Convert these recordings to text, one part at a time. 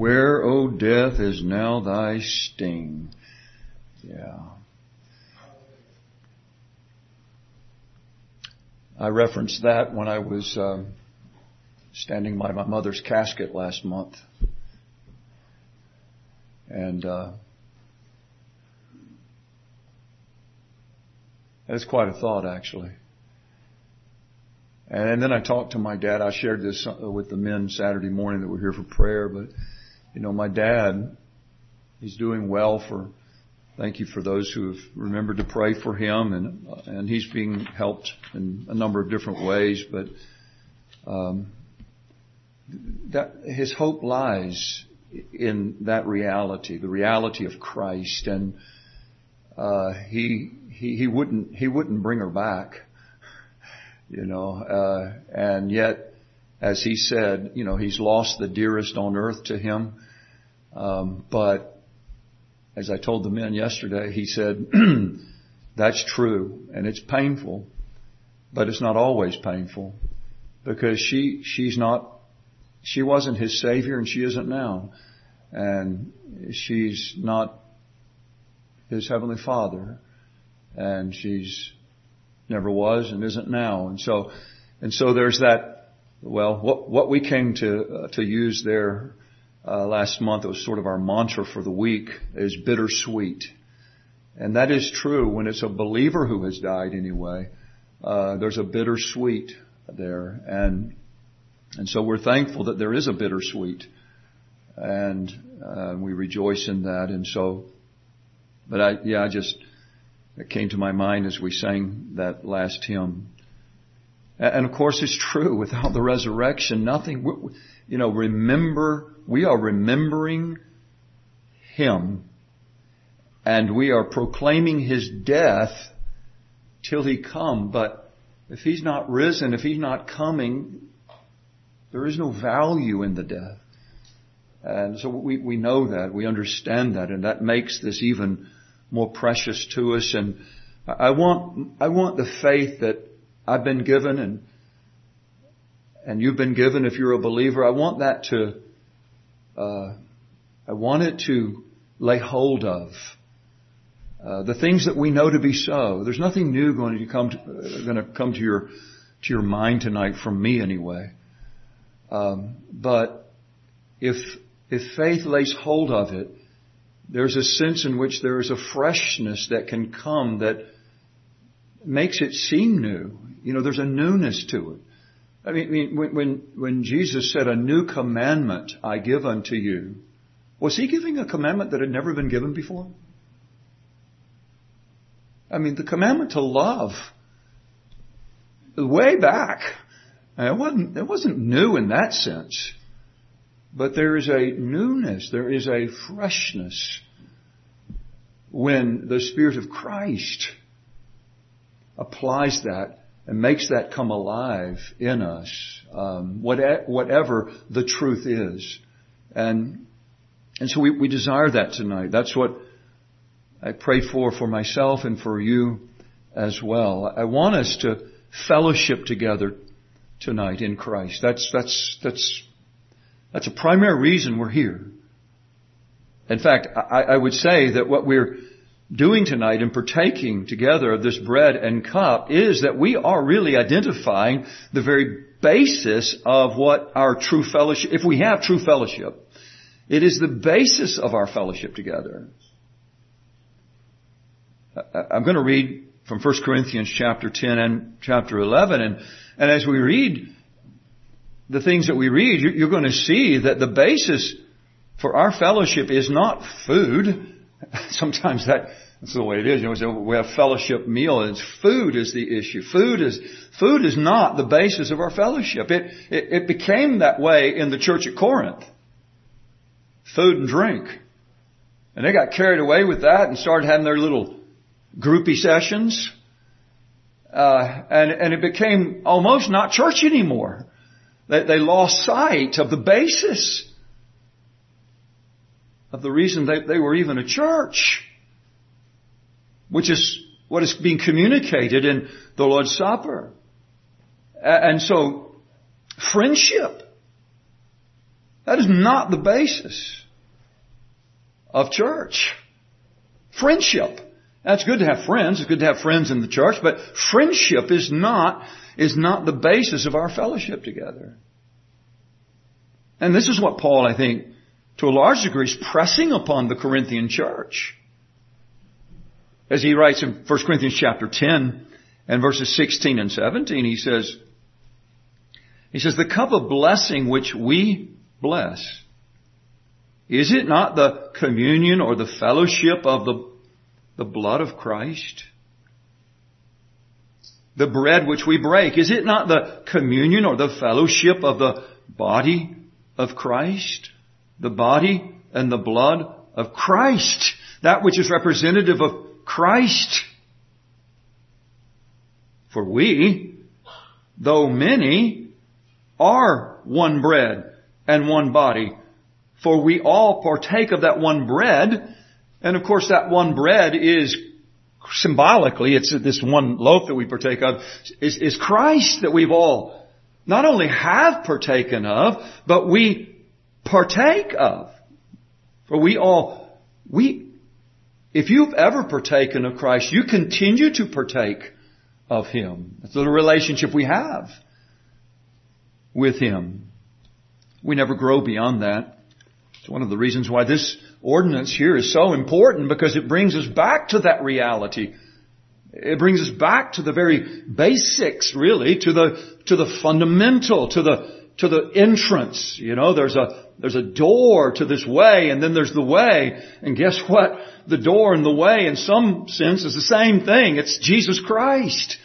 Where, O death, is now thy sting? Yeah. I referenced that when I was um, standing by my mother's casket last month. And uh, that's quite a thought, actually. And then I talked to my dad. I shared this uh, with the men Saturday morning that were here for prayer. But, you know, my dad, he's doing well for Thank you for those who have remembered to pray for him, and and he's being helped in a number of different ways. But um, that his hope lies in that reality, the reality of Christ, and uh, he he he wouldn't he wouldn't bring her back, you know, uh, and yet, as he said, you know, he's lost the dearest on earth to him, um, but as I told the men yesterday, he said, that's true and it's painful, but it's not always painful because she, she's not, she wasn't his savior and she isn't now. And she's not his heavenly father and she's never was and isn't now. And so, and so there's that, well, what, what we came to, uh, to use there uh, last month. It was sort of our mantra for the week is bittersweet. And that is true when it's a believer who has died anyway. Uh, there's a bittersweet there. And, and so we're thankful that there is a bittersweet. And, uh, we rejoice in that. And so, but I, yeah, I just, it came to my mind as we sang that last hymn. And of course it's true. Without the resurrection, nothing, you know, remember we are remembering Him and we are proclaiming His death till He come. But if He's not risen, if He's not coming, there is no value in the death. And so we, we know that, we understand that, and that makes this even more precious to us. And I want, I want the faith that I've been given and, and you've been given if you're a believer, I want that to uh, I want it to lay hold of. Uh, the things that we know to be so. There's nothing new going to come to, uh, going to come to your to your mind tonight from me anyway. Um, but if if faith lays hold of it, there's a sense in which there is a freshness that can come that makes it seem new. You know, there's a newness to it. I mean, when, when, when Jesus said, a new commandment I give unto you, was he giving a commandment that had never been given before? I mean, the commandment to love, way back, uh, it wasn't, it wasn't new in that sense. But there is a newness, there is a freshness when the Spirit of Christ applies that and makes that come alive in us, um, whatever the truth is. And, and so we, we desire that tonight. That's what I pray for for myself and for you as well. I want us to fellowship together tonight in Christ. That's, that's, that's, that's a primary reason we're here. In fact, I, I would say that what we're doing tonight and partaking together of this bread and cup is that we are really identifying the very basis of what our true fellowship, if we have true fellowship, it is the basis of our fellowship together. I'm going to read from 1 Corinthians chapter 10 and chapter 11 and, and as we read the things that we read, you're going to see that the basis for our fellowship is not food. Sometimes that that's the way it is. You know, we have fellowship meal and food is the issue. Food is, food is not the basis of our fellowship. It, it, it became that way in the church at Corinth. Food and drink. And they got carried away with that and started having their little groupie sessions. Uh, and, and it became almost not church anymore. They, they lost sight of the basis of the reason they, they were even a church which is what is being communicated in the Lord's Supper. And so, friendship. That is not the basis of church. Friendship. That's good to have friends. It's good to have friends in the church, but friendship is not, is not the basis of our fellowship together. And this is what Paul, I think, to a large degree is pressing upon the Corinthian church. As he writes in 1 Corinthians chapter 10 and verses 16 and 17, he says, he says, the cup of blessing which we bless, is it not the communion or the fellowship of the, the blood of Christ? The bread which we break, is it not the communion or the fellowship of the body of Christ? The body and the blood of Christ. That which is representative of Christ. For we, though many, are one bread and one body. For we all partake of that one bread. And of course that one bread is symbolically, it's this one loaf that we partake of, is, is Christ that we've all not only have partaken of, but we partake of. For we all, we, if you've ever partaken of Christ, you continue to partake of Him. That's the relationship we have with Him. We never grow beyond that. It's one of the reasons why this ordinance here is so important because it brings us back to that reality. It brings us back to the very basics, really, to the, to the fundamental, to the, to the entrance. You know, there's a, there's a door to this way and then there's the way. And guess what? The door and the way in some sense is the same thing. It's Jesus Christ.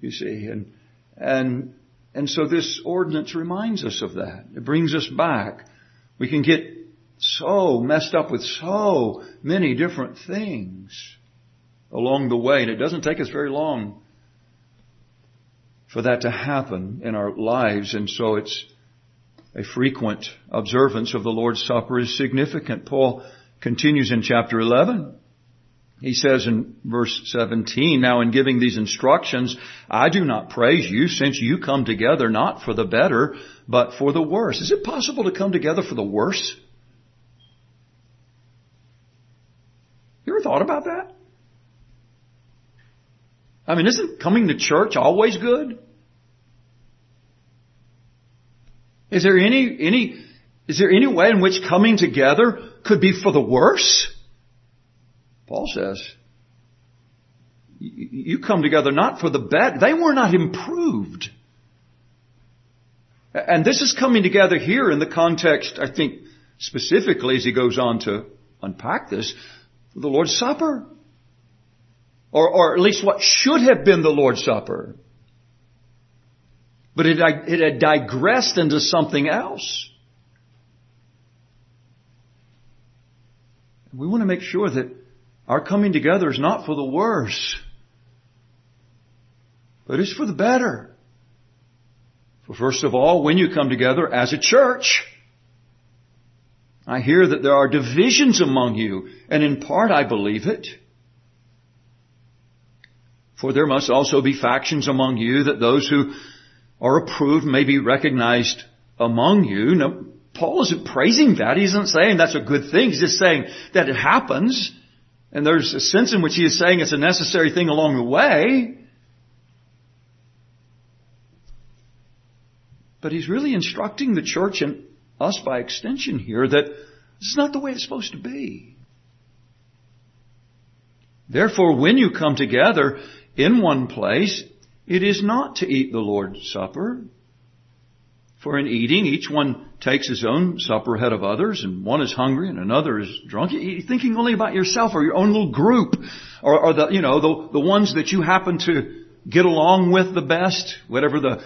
You see, and, and and so this ordinance reminds us of that. It brings us back. We can get so messed up with so many different things along the way, and it doesn't take us very long for that to happen in our lives, and so it's a frequent observance of the Lord's Supper is significant. Paul continues in chapter 11. He says in verse 17, now in giving these instructions, I do not praise you since you come together not for the better, but for the worse. Is it possible to come together for the worse? You ever thought about that? I mean, isn't coming to church always good? Is there any, any, is there any way in which coming together could be for the worse? Paul says, you come together not for the bad. They were not improved. And this is coming together here in the context, I think, specifically as he goes on to unpack this, the Lord's Supper. Or, or at least what should have been the Lord's Supper. But it, it had digressed into something else. We want to make sure that our coming together is not for the worse, but it's for the better. For first of all, when you come together as a church, I hear that there are divisions among you, and in part I believe it. For there must also be factions among you that those who are approved may be recognized among you. Now, Paul isn't praising that. He isn't saying that's a good thing. He's just saying that it happens. And there's a sense in which he is saying it's a necessary thing along the way. But he's really instructing the church and us by extension here that this is not the way it's supposed to be. Therefore, when you come together in one place, it is not to eat the Lord's Supper. For in eating, each one takes his own supper ahead of others, and one is hungry and another is drunk. You're thinking only about yourself or your own little group, or, or the, you know, the, the ones that you happen to get along with the best, whatever the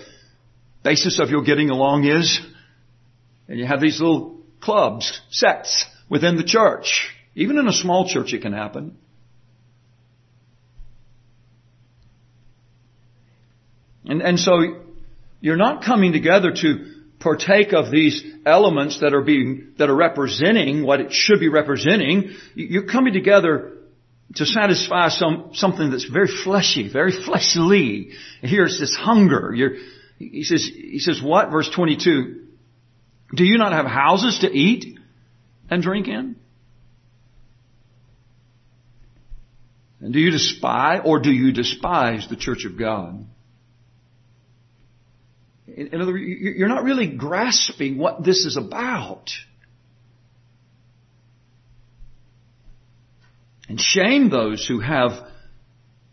basis of your getting along is. And you have these little clubs, sects within the church. Even in a small church it can happen. And, and so you're not coming together to partake of these elements that are being, that are representing what it should be representing. You're coming together to satisfy some, something that's very fleshy, very fleshly. Here's this hunger. You're, he says, he says what? Verse 22. Do you not have houses to eat and drink in? And do you despise, or do you despise the church of God? In, other words, you're not really grasping what this is about. And shame those who have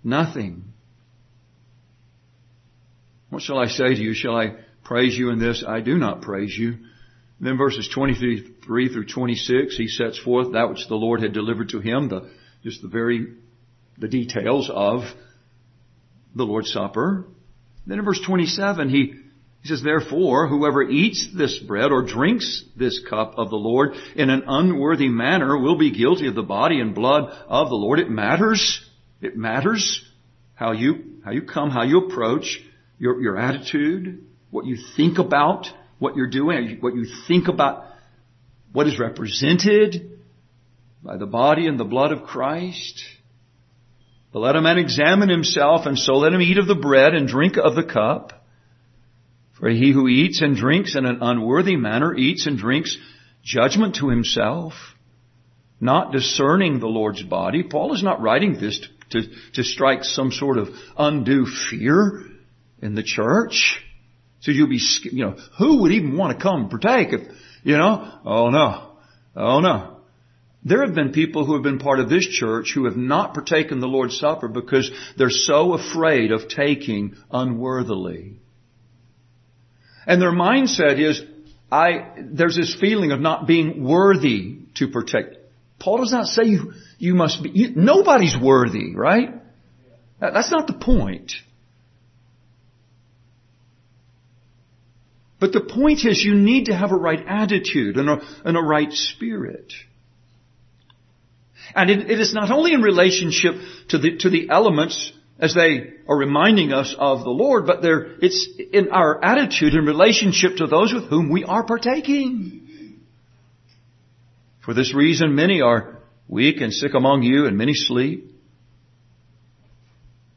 nothing. What shall I say to you? Shall I praise you in this? I do not praise you. then verses 23 through 26, he sets forth that which the Lord had delivered to him, the, just the very, the details of the Lord's Supper. Then in verse 27, he, he says, therefore, whoever eats this bread or drinks this cup of the Lord in an unworthy manner will be guilty of the body and blood of the Lord. It matters. It matters how you, how you come, how you approach your, your attitude, what you think about what you're doing, what you think about what is represented by the body and the blood of Christ. But let a man examine himself, and so let him eat of the bread and drink of the cup. For he who eats and drinks in an unworthy manner eats and drinks judgment to himself, not discerning the Lord's body. Paul is not writing this to, to, to strike some sort of undue fear in the church. So you'll be, you know, who would even want to come partake if, you know, oh no, oh no. There have been people who have been part of this church who have not partaken the Lord's Supper because they're so afraid of taking unworthily. And their mindset is, I, there's this feeling of not being worthy to protect. Paul does not say you, you must be, you, nobody's worthy, right? That, that's not the point. But the point is you need to have a right attitude and a, and a right spirit. And it, it is not only in relationship to the, to the elements as they are reminding us of the Lord, but it's in our attitude in relationship to those with whom we are partaking. For this reason, many are weak and sick among you, and many sleep.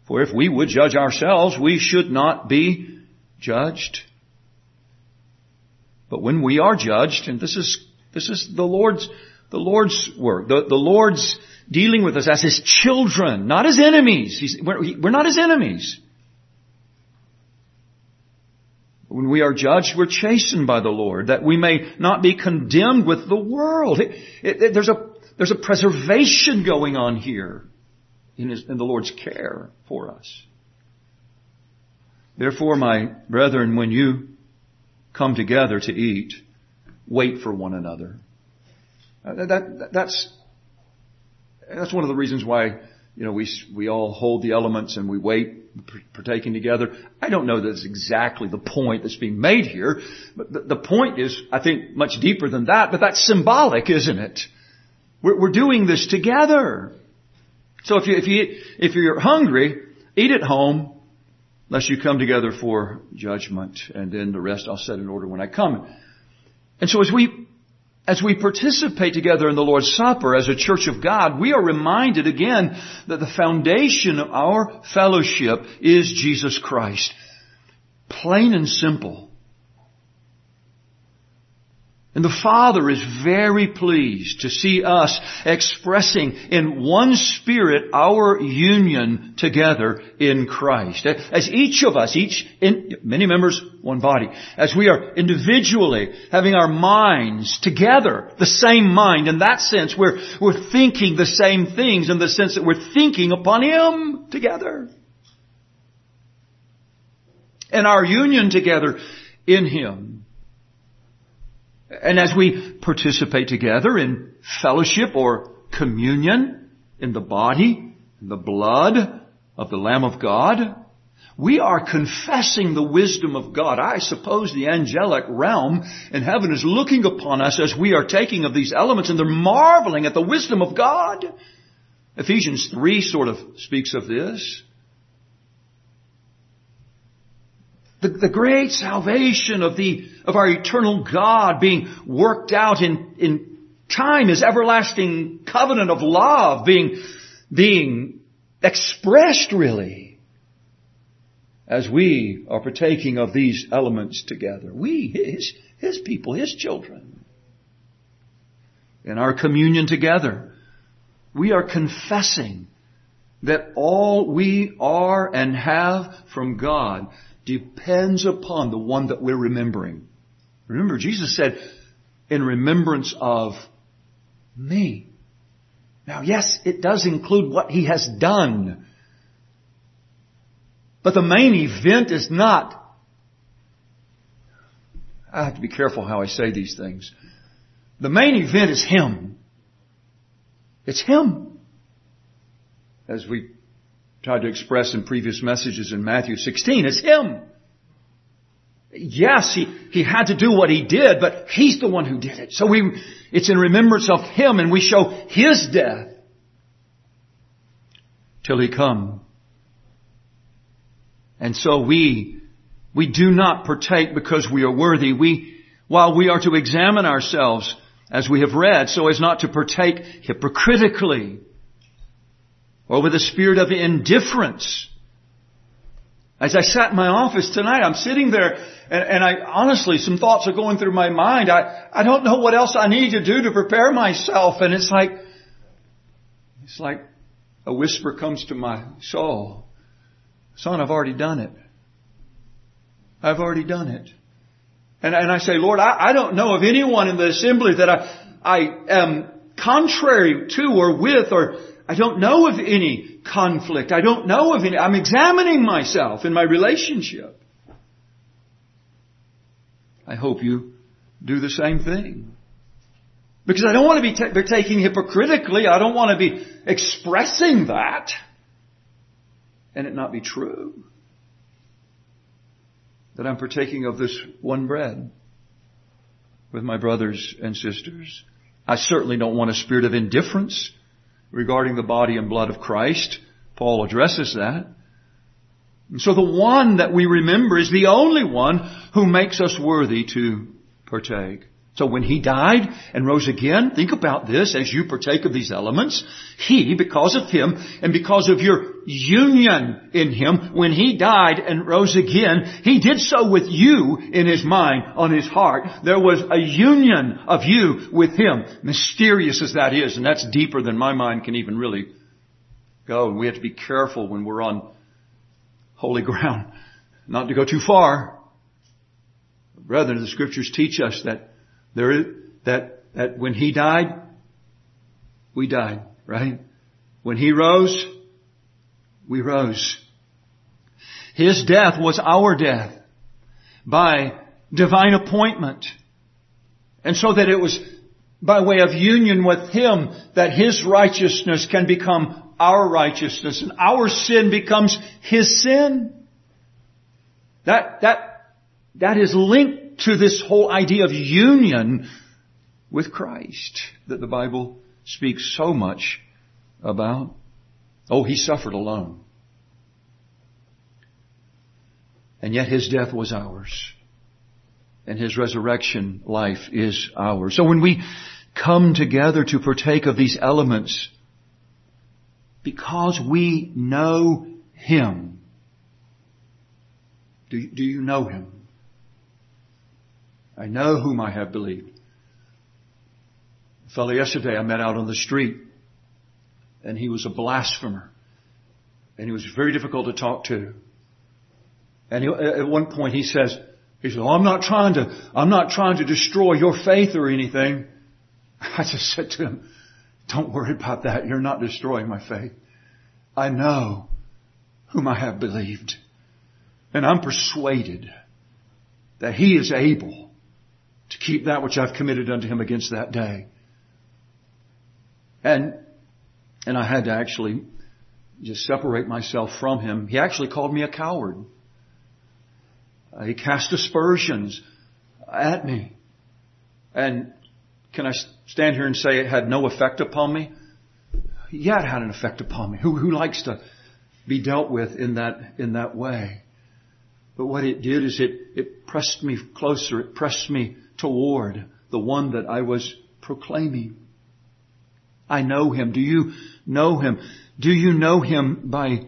For if we would judge ourselves, we should not be judged. But when we are judged, and this is, this is the Lord's, the Lord's work, the, the Lord's dealing with us as His children, not as enemies. We're, we're not His enemies. When we are judged, we're chastened by the Lord, that we may not be condemned with the world. It, it, it, there's a, there's a preservation going on here in, his, in the Lord's care for us. Therefore, my brethren, when you come together to eat, wait for one another. Uh, that, that's, that's one of the reasons why, you know, we, we all hold the elements and we wait, partaking together. I don't know that it's exactly the point that's being made here, but the, the point is, I think, much deeper than that, but that's symbolic, isn't it? We're, we're doing this together. So if you, if you, if you're hungry, eat at home, lest you come together for judgment, and then the rest I'll set in order when I come. And so as we, as we participate together in the Lord's Supper as a church of God, we are reminded again that the foundation of our fellowship is Jesus Christ. Plain and simple. And the Father is very pleased to see us expressing in one Spirit our union together in Christ. As each of us, each, in, many members, one body, as we are individually having our minds together, the same mind, in that sense we're, we're thinking the same things in the sense that we're thinking upon Him together. And our union together in Him and as we participate together in fellowship or communion in the body, in the blood of the Lamb of God, we are confessing the wisdom of God. I suppose the angelic realm in heaven is looking upon us as we are taking of these elements and they're marveling at the wisdom of God. Ephesians 3 sort of speaks of this. The, the great salvation of the, of our eternal God being worked out in, in time, His everlasting covenant of love being, being expressed really as we are partaking of these elements together. We, His, His people, His children. In our communion together, we are confessing that all we are and have from God depends upon the one that we're remembering. Remember, Jesus said, in remembrance of me. Now, yes, it does include what he has done. But the main event is not, I have to be careful how I say these things. The main event is him. It's him. As we tried to express in previous messages in Matthew 16, it's him. Yes, he, he had to do what he did, but he's the one who did it. So we, it's in remembrance of him and we show his death till he come. And so we, we do not partake because we are worthy. We, while we are to examine ourselves, as we have read, so as not to partake hypocritically or with a spirit of indifference. As I sat in my office tonight, I'm sitting there and, and, I honestly, some thoughts are going through my mind. I, I don't know what else I need to do to prepare myself. And it's like, it's like a whisper comes to my soul. Son, I've already done it. I've already done it. And, and I say, Lord, I, I don't know of anyone in the assembly that I, I am contrary to or with or I don't know of any conflict. I don't know of any. I'm examining myself in my relationship. I hope you do the same thing. Because I don't want to be t- taking hypocritically. I don't want to be expressing that and it not be true. That I'm partaking of this one bread with my brothers and sisters. I certainly don't want a spirit of indifference regarding the body and blood of Christ. Paul addresses that. And so the one that we remember is the only one who makes us worthy to partake. So when He died and rose again, think about this as you partake of these elements. He, because of Him and because of your union in Him, when He died and rose again, He did so with you in His mind, on His heart. There was a union of you with Him. Mysterious as that is, and that's deeper than my mind can even really go. And we have to be careful when we're on holy ground, not to go too far. Brethren, the scriptures teach us that there is, that, that when he died, we died, right? When he rose, we rose. His death was our death by divine appointment. And so that it was by way of union with Him that His righteousness can become our righteousness and our sin becomes His sin. That, that, that is linked to this whole idea of union with Christ that the Bible speaks so much about. Oh, he suffered alone. And yet his death was ours. And his resurrection life is ours. So when we come together to partake of these elements, because we know him, do, do you know him? I know whom I have believed. A fellow yesterday I met out on the street, and he was a blasphemer, and he was very difficult to talk to. And he, at one point he says, he said, oh, I'm not trying to, I'm not trying to destroy your faith or anything. I just said to him, don't worry about that. You're not destroying my faith. I know whom I have believed. And I'm persuaded that he is able keep that which I've committed unto him against that day. And, and I had to actually just separate myself from him. He actually called me a coward. Uh, he cast aspersions at me. And can I stand here and say it had no effect upon me? Yeah, it had an effect upon me. Who, who likes to be dealt with in that, in that way? But what it did is it, it pressed me closer. It pressed me toward the one that I was proclaiming. I know him. Do you know him? Do you know him by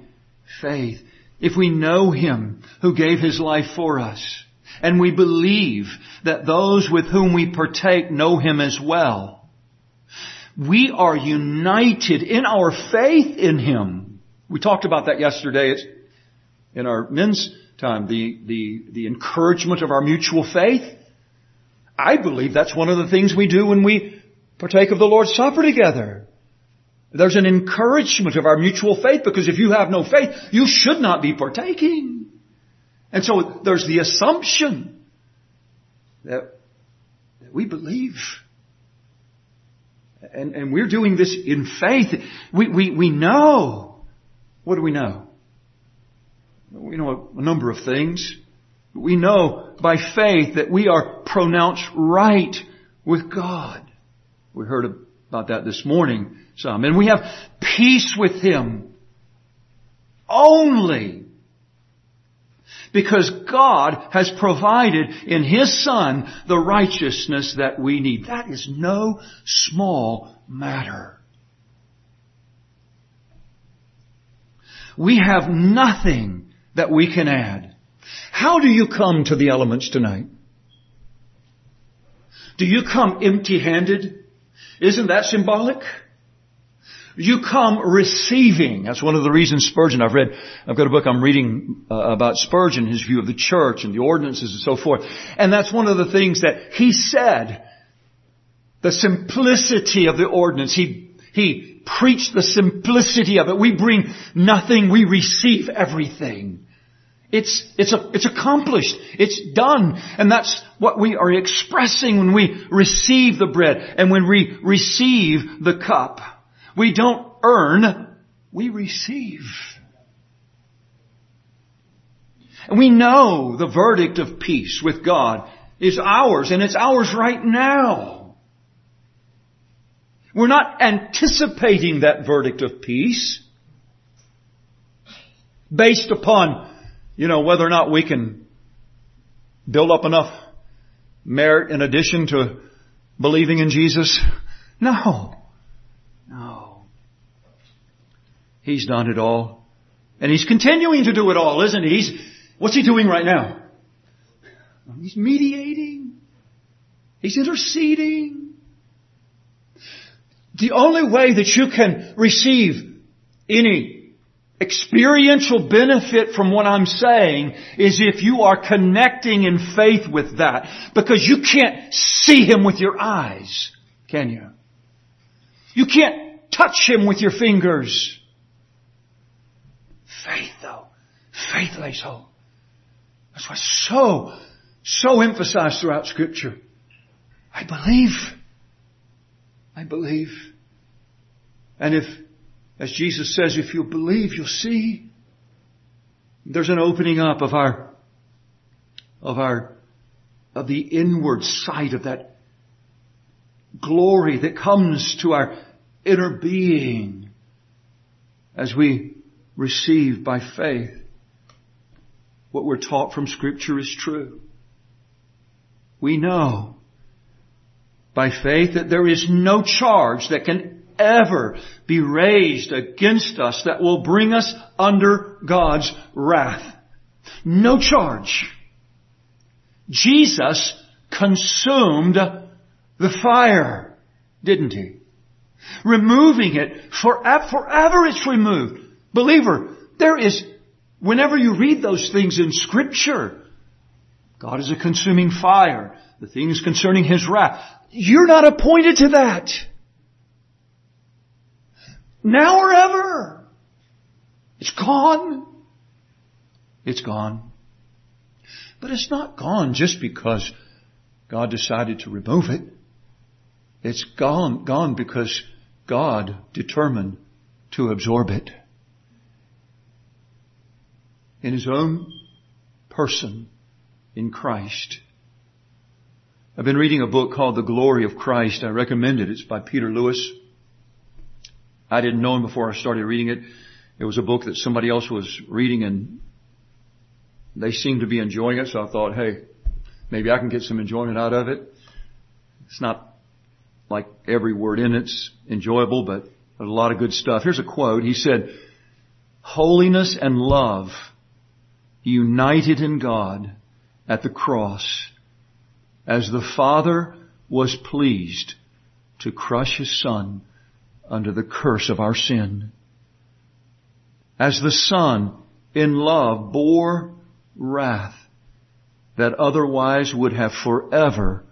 faith? If we know him who gave his life for us, and we believe that those with whom we partake know Him as well. We are united in our faith in Him. We talked about that yesterday in our men's time, the, the, the encouragement of our mutual faith. I believe that's one of the things we do when we partake of the Lord's Supper together. There's an encouragement of our mutual faith because if you have no faith, you should not be partaking. And so there's the assumption that, we believe. And, and we're doing this in faith. We, we, we know. What do we know? We know a, a number of things. We know by faith that we are pronounced right with God. We heard about that this morning some. And we have peace with Him only because God has provided in His Son the righteousness that we need. That is no small matter. We have nothing that we can add. How do you come to the elements tonight? Do you come empty handed? Isn't that symbolic? You come receiving. That's one of the reasons Spurgeon, I've read, I've got a book I'm reading uh, about Spurgeon, his view of the church and the ordinances and so forth. And that's one of the things that he said. The simplicity of the ordinance. He, he preached the simplicity of it. We bring nothing, we receive everything. It's, it's, a, it's accomplished. It's done. And that's what we are expressing when we receive the bread and when we receive the cup. We don't earn, we receive. And we know the verdict of peace with God is ours and it's ours right now. We're not anticipating that verdict of peace based upon you know, whether or not we can build up enough merit in addition to believing in Jesus? No. No. He's done it all. And He's continuing to do it all, isn't He? He's, what's He doing right now? He's mediating. He's interceding. The only way that you can receive any experiential benefit from what I'm saying is if you are connecting in faith with that. Because you can't see Him with your eyes, can you? You can't touch Him with your fingers. Faith though. Faith lays hold. That's why so, so emphasized throughout scripture. I believe. I believe. And if as Jesus says, if you believe, you'll see. There's an opening up of our, of our, of the inward sight of that glory that comes to our inner being as we receive by faith what we're taught from scripture is true. We know by faith that there is no charge that can ever be raised against us that will bring us under God's wrath. No charge. Jesus consumed the fire, didn't he? Removing it forever, forever it's removed. Believer, there is, whenever you read those things in scripture, God is a consuming fire. The things concerning His wrath. You're not appointed to that. Now or ever. It's gone. It's gone. But it's not gone just because God decided to remove it. It's gone, gone because God determined to absorb it. In His own person in Christ. I've been reading a book called The Glory of Christ. I recommend it. It's by Peter Lewis. I didn't know him before I started reading it. It was a book that somebody else was reading and they seemed to be enjoying it, so I thought, hey, maybe I can get some enjoyment out of it. It's not like every word in it's enjoyable, but there's a lot of good stuff. Here's a quote. He said, holiness and love united in God at the cross as the Father was pleased to crush His Son under the curse of our sin. As the Son in love bore wrath that otherwise would have forever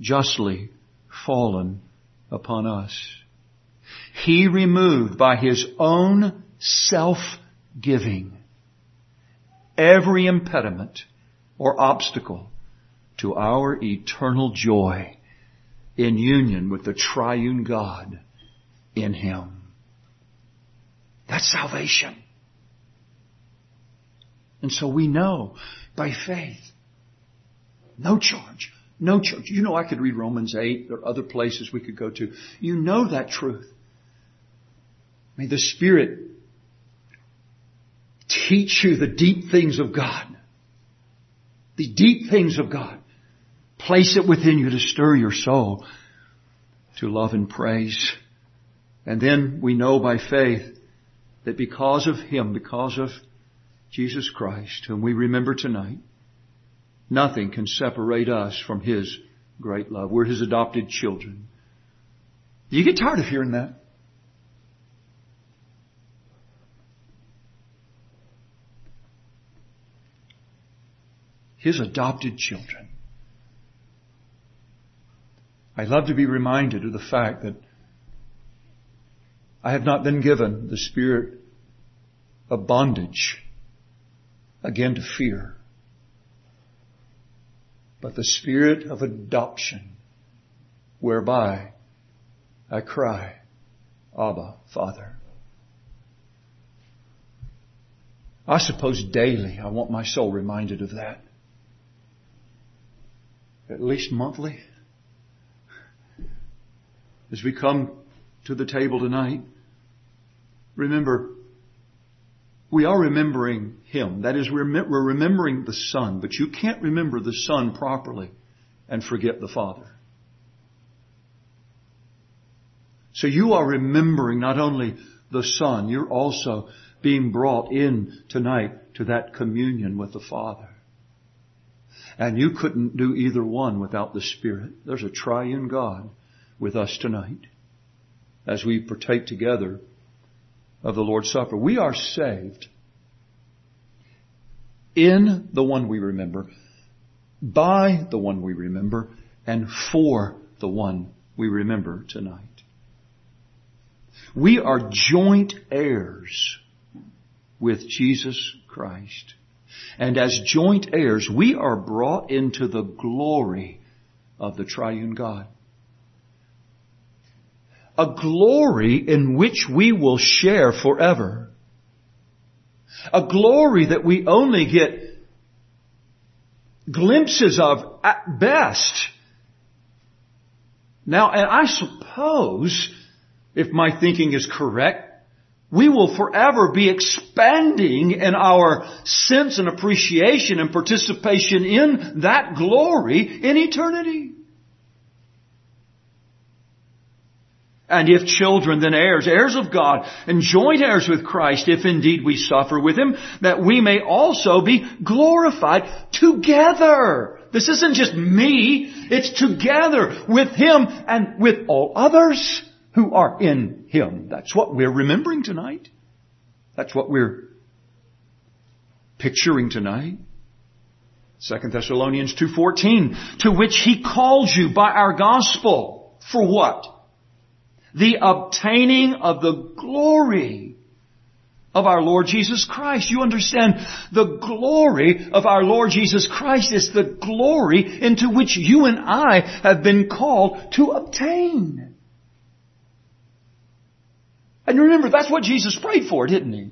justly fallen upon us. He removed by His own self-giving every impediment or obstacle to our eternal joy in union with the triune God in Him. That's salvation. And so we know by faith, no charge, no charge. You know I could read Romans 8, there are other places we could go to. You know that truth. May the Spirit teach you the deep things of God. The deep things of God. Place it within you to stir your soul to love and praise. And then we know by faith that because of Him, because of Jesus Christ, whom we remember tonight, nothing can separate us from His great love. We're His adopted children. Do you get tired of hearing that? His adopted children. I love to be reminded of the fact that I have not been given the spirit of bondage again to fear, but the spirit of adoption whereby I cry, Abba, Father. I suppose daily I want my soul reminded of that. At least monthly. As we come to the table tonight, remember, we are remembering Him. That is, we're remembering the Son, but you can't remember the Son properly and forget the Father. So you are remembering not only the Son, you're also being brought in tonight to that communion with the Father. And you couldn't do either one without the Spirit. There's a triune God with us tonight as we partake together of the Lord's Supper. We are saved in the one we remember, by the one we remember, and for the one we remember tonight. We are joint heirs with Jesus Christ. And as joint heirs, we are brought into the glory of the triune God a glory in which we will share forever. A glory that we only get glimpses of at best. Now, and I suppose, if my thinking is correct, we will forever be expanding in our sense and appreciation and participation in that glory in eternity. And if children, then heirs, heirs of God, and joint heirs with Christ, if indeed we suffer with Him, that we may also be glorified together. This isn't just me, it's together with Him and with all others who are in Him. That's what we're remembering tonight. That's what we're picturing tonight. 2 Thessalonians 2.14, to which He calls you by our gospel. For what? The obtaining of the glory of our Lord Jesus Christ. You understand, the glory of our Lord Jesus Christ is the glory into which you and I have been called to obtain. And remember, that's what Jesus prayed for, didn't he?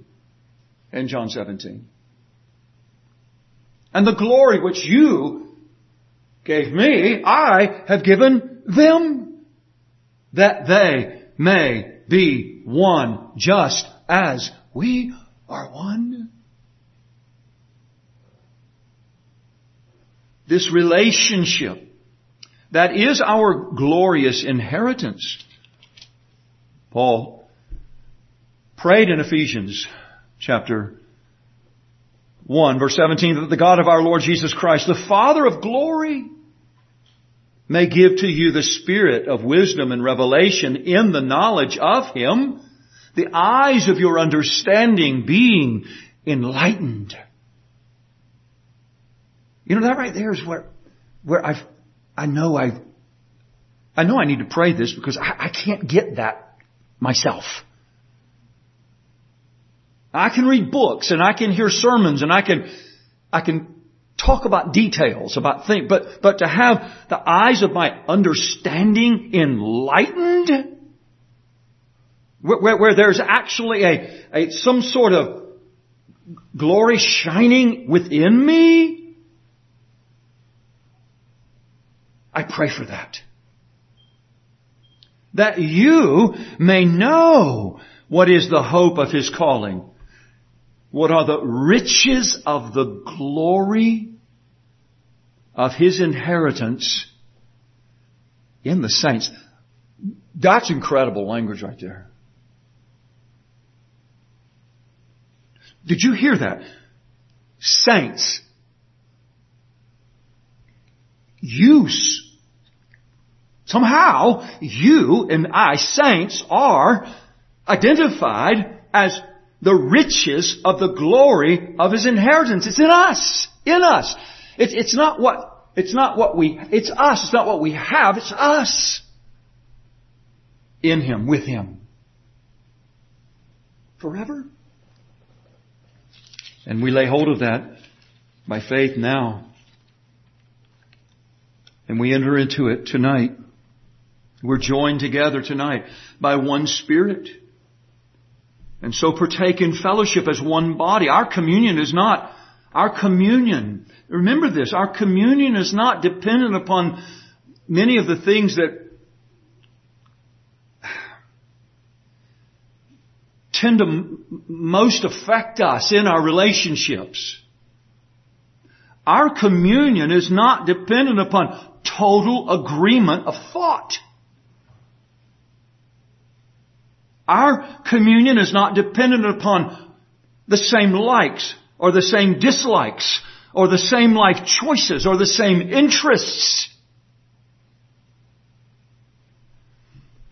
In John 17. And the glory which you gave me, I have given them that they may be one just as we are one. This relationship that is our glorious inheritance. Paul prayed in Ephesians chapter 1 verse 17 that the God of our Lord Jesus Christ, the Father of glory, may give to you the spirit of wisdom and revelation in the knowledge of Him, the eyes of your understanding being enlightened. You know, that right there is where, where I've, I know I, I know I need to pray this because I, I can't get that myself. I can read books and I can hear sermons and I can, I can talk about details about things, but, but to have the eyes of my understanding enlightened, where, where, where there's actually a, a, some sort of glory shining within me, I pray for that. That you may know what is the hope of His calling what are the riches of the glory of His inheritance in the saints. That's incredible language right there. Did you hear that? Saints. Use. Somehow, you and I, saints, are identified as the riches of the glory of His inheritance. It's in us. In us. It's, it's not what, it's not what we, it's us. It's not what we have. It's us. In Him, with Him. Forever. And we lay hold of that by faith now. And we enter into it tonight. We're joined together tonight by one Spirit. And so partake in fellowship as one body. Our communion is not, our communion, remember this, our communion is not dependent upon many of the things that tend to most affect us in our relationships. Our communion is not dependent upon total agreement of thought. Our communion is not dependent upon the same likes or the same dislikes or the same life choices or the same interests.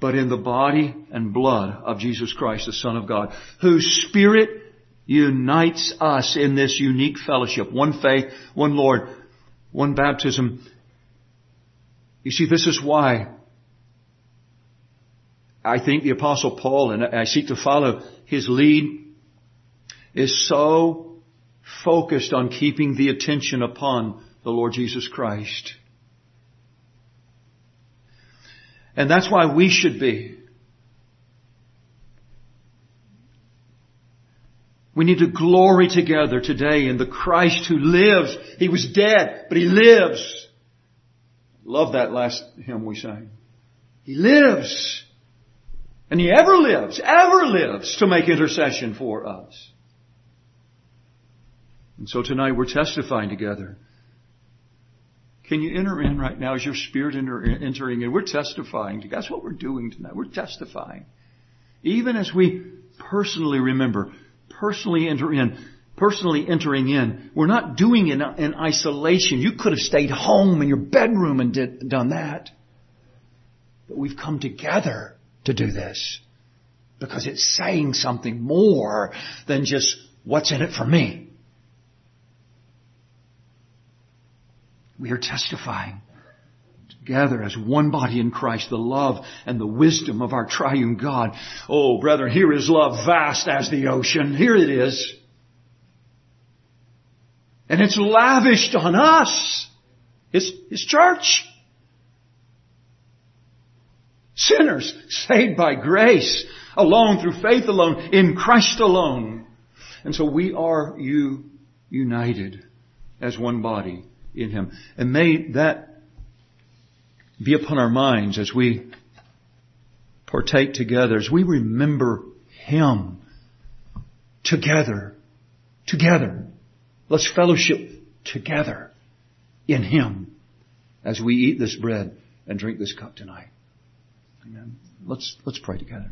But in the body and blood of Jesus Christ, the Son of God, whose Spirit unites us in this unique fellowship. One faith, one Lord, one baptism. You see, this is why I think the apostle Paul, and I seek to follow his lead, is so focused on keeping the attention upon the Lord Jesus Christ. And that's why we should be. We need to glory together today in the Christ who lives. He was dead, but He lives. Love that last hymn we sang. He lives. And He ever lives, ever lives to make intercession for us. And so tonight we're testifying together. Can you enter in right now? Is your spirit enter, entering in? We're testifying. That's what we're doing tonight. We're testifying. Even as we personally remember, personally enter in, personally entering in, we're not doing it in isolation. You could have stayed home in your bedroom and did, done that. But we've come together to do this. Because it's saying something more than just what's in it for me. We are testifying together as one body in Christ, the love and the wisdom of our triune God. Oh, brethren, here is love vast as the ocean. Here it is. And it's lavished on us. His, His church. Sinners saved by grace alone through faith alone in Christ alone. And so we are you united as one body in Him. And may that be upon our minds as we partake together, as we remember Him together, together. Let's fellowship together in Him as we eat this bread and drink this cup tonight. Amen. Let's, let's pray together.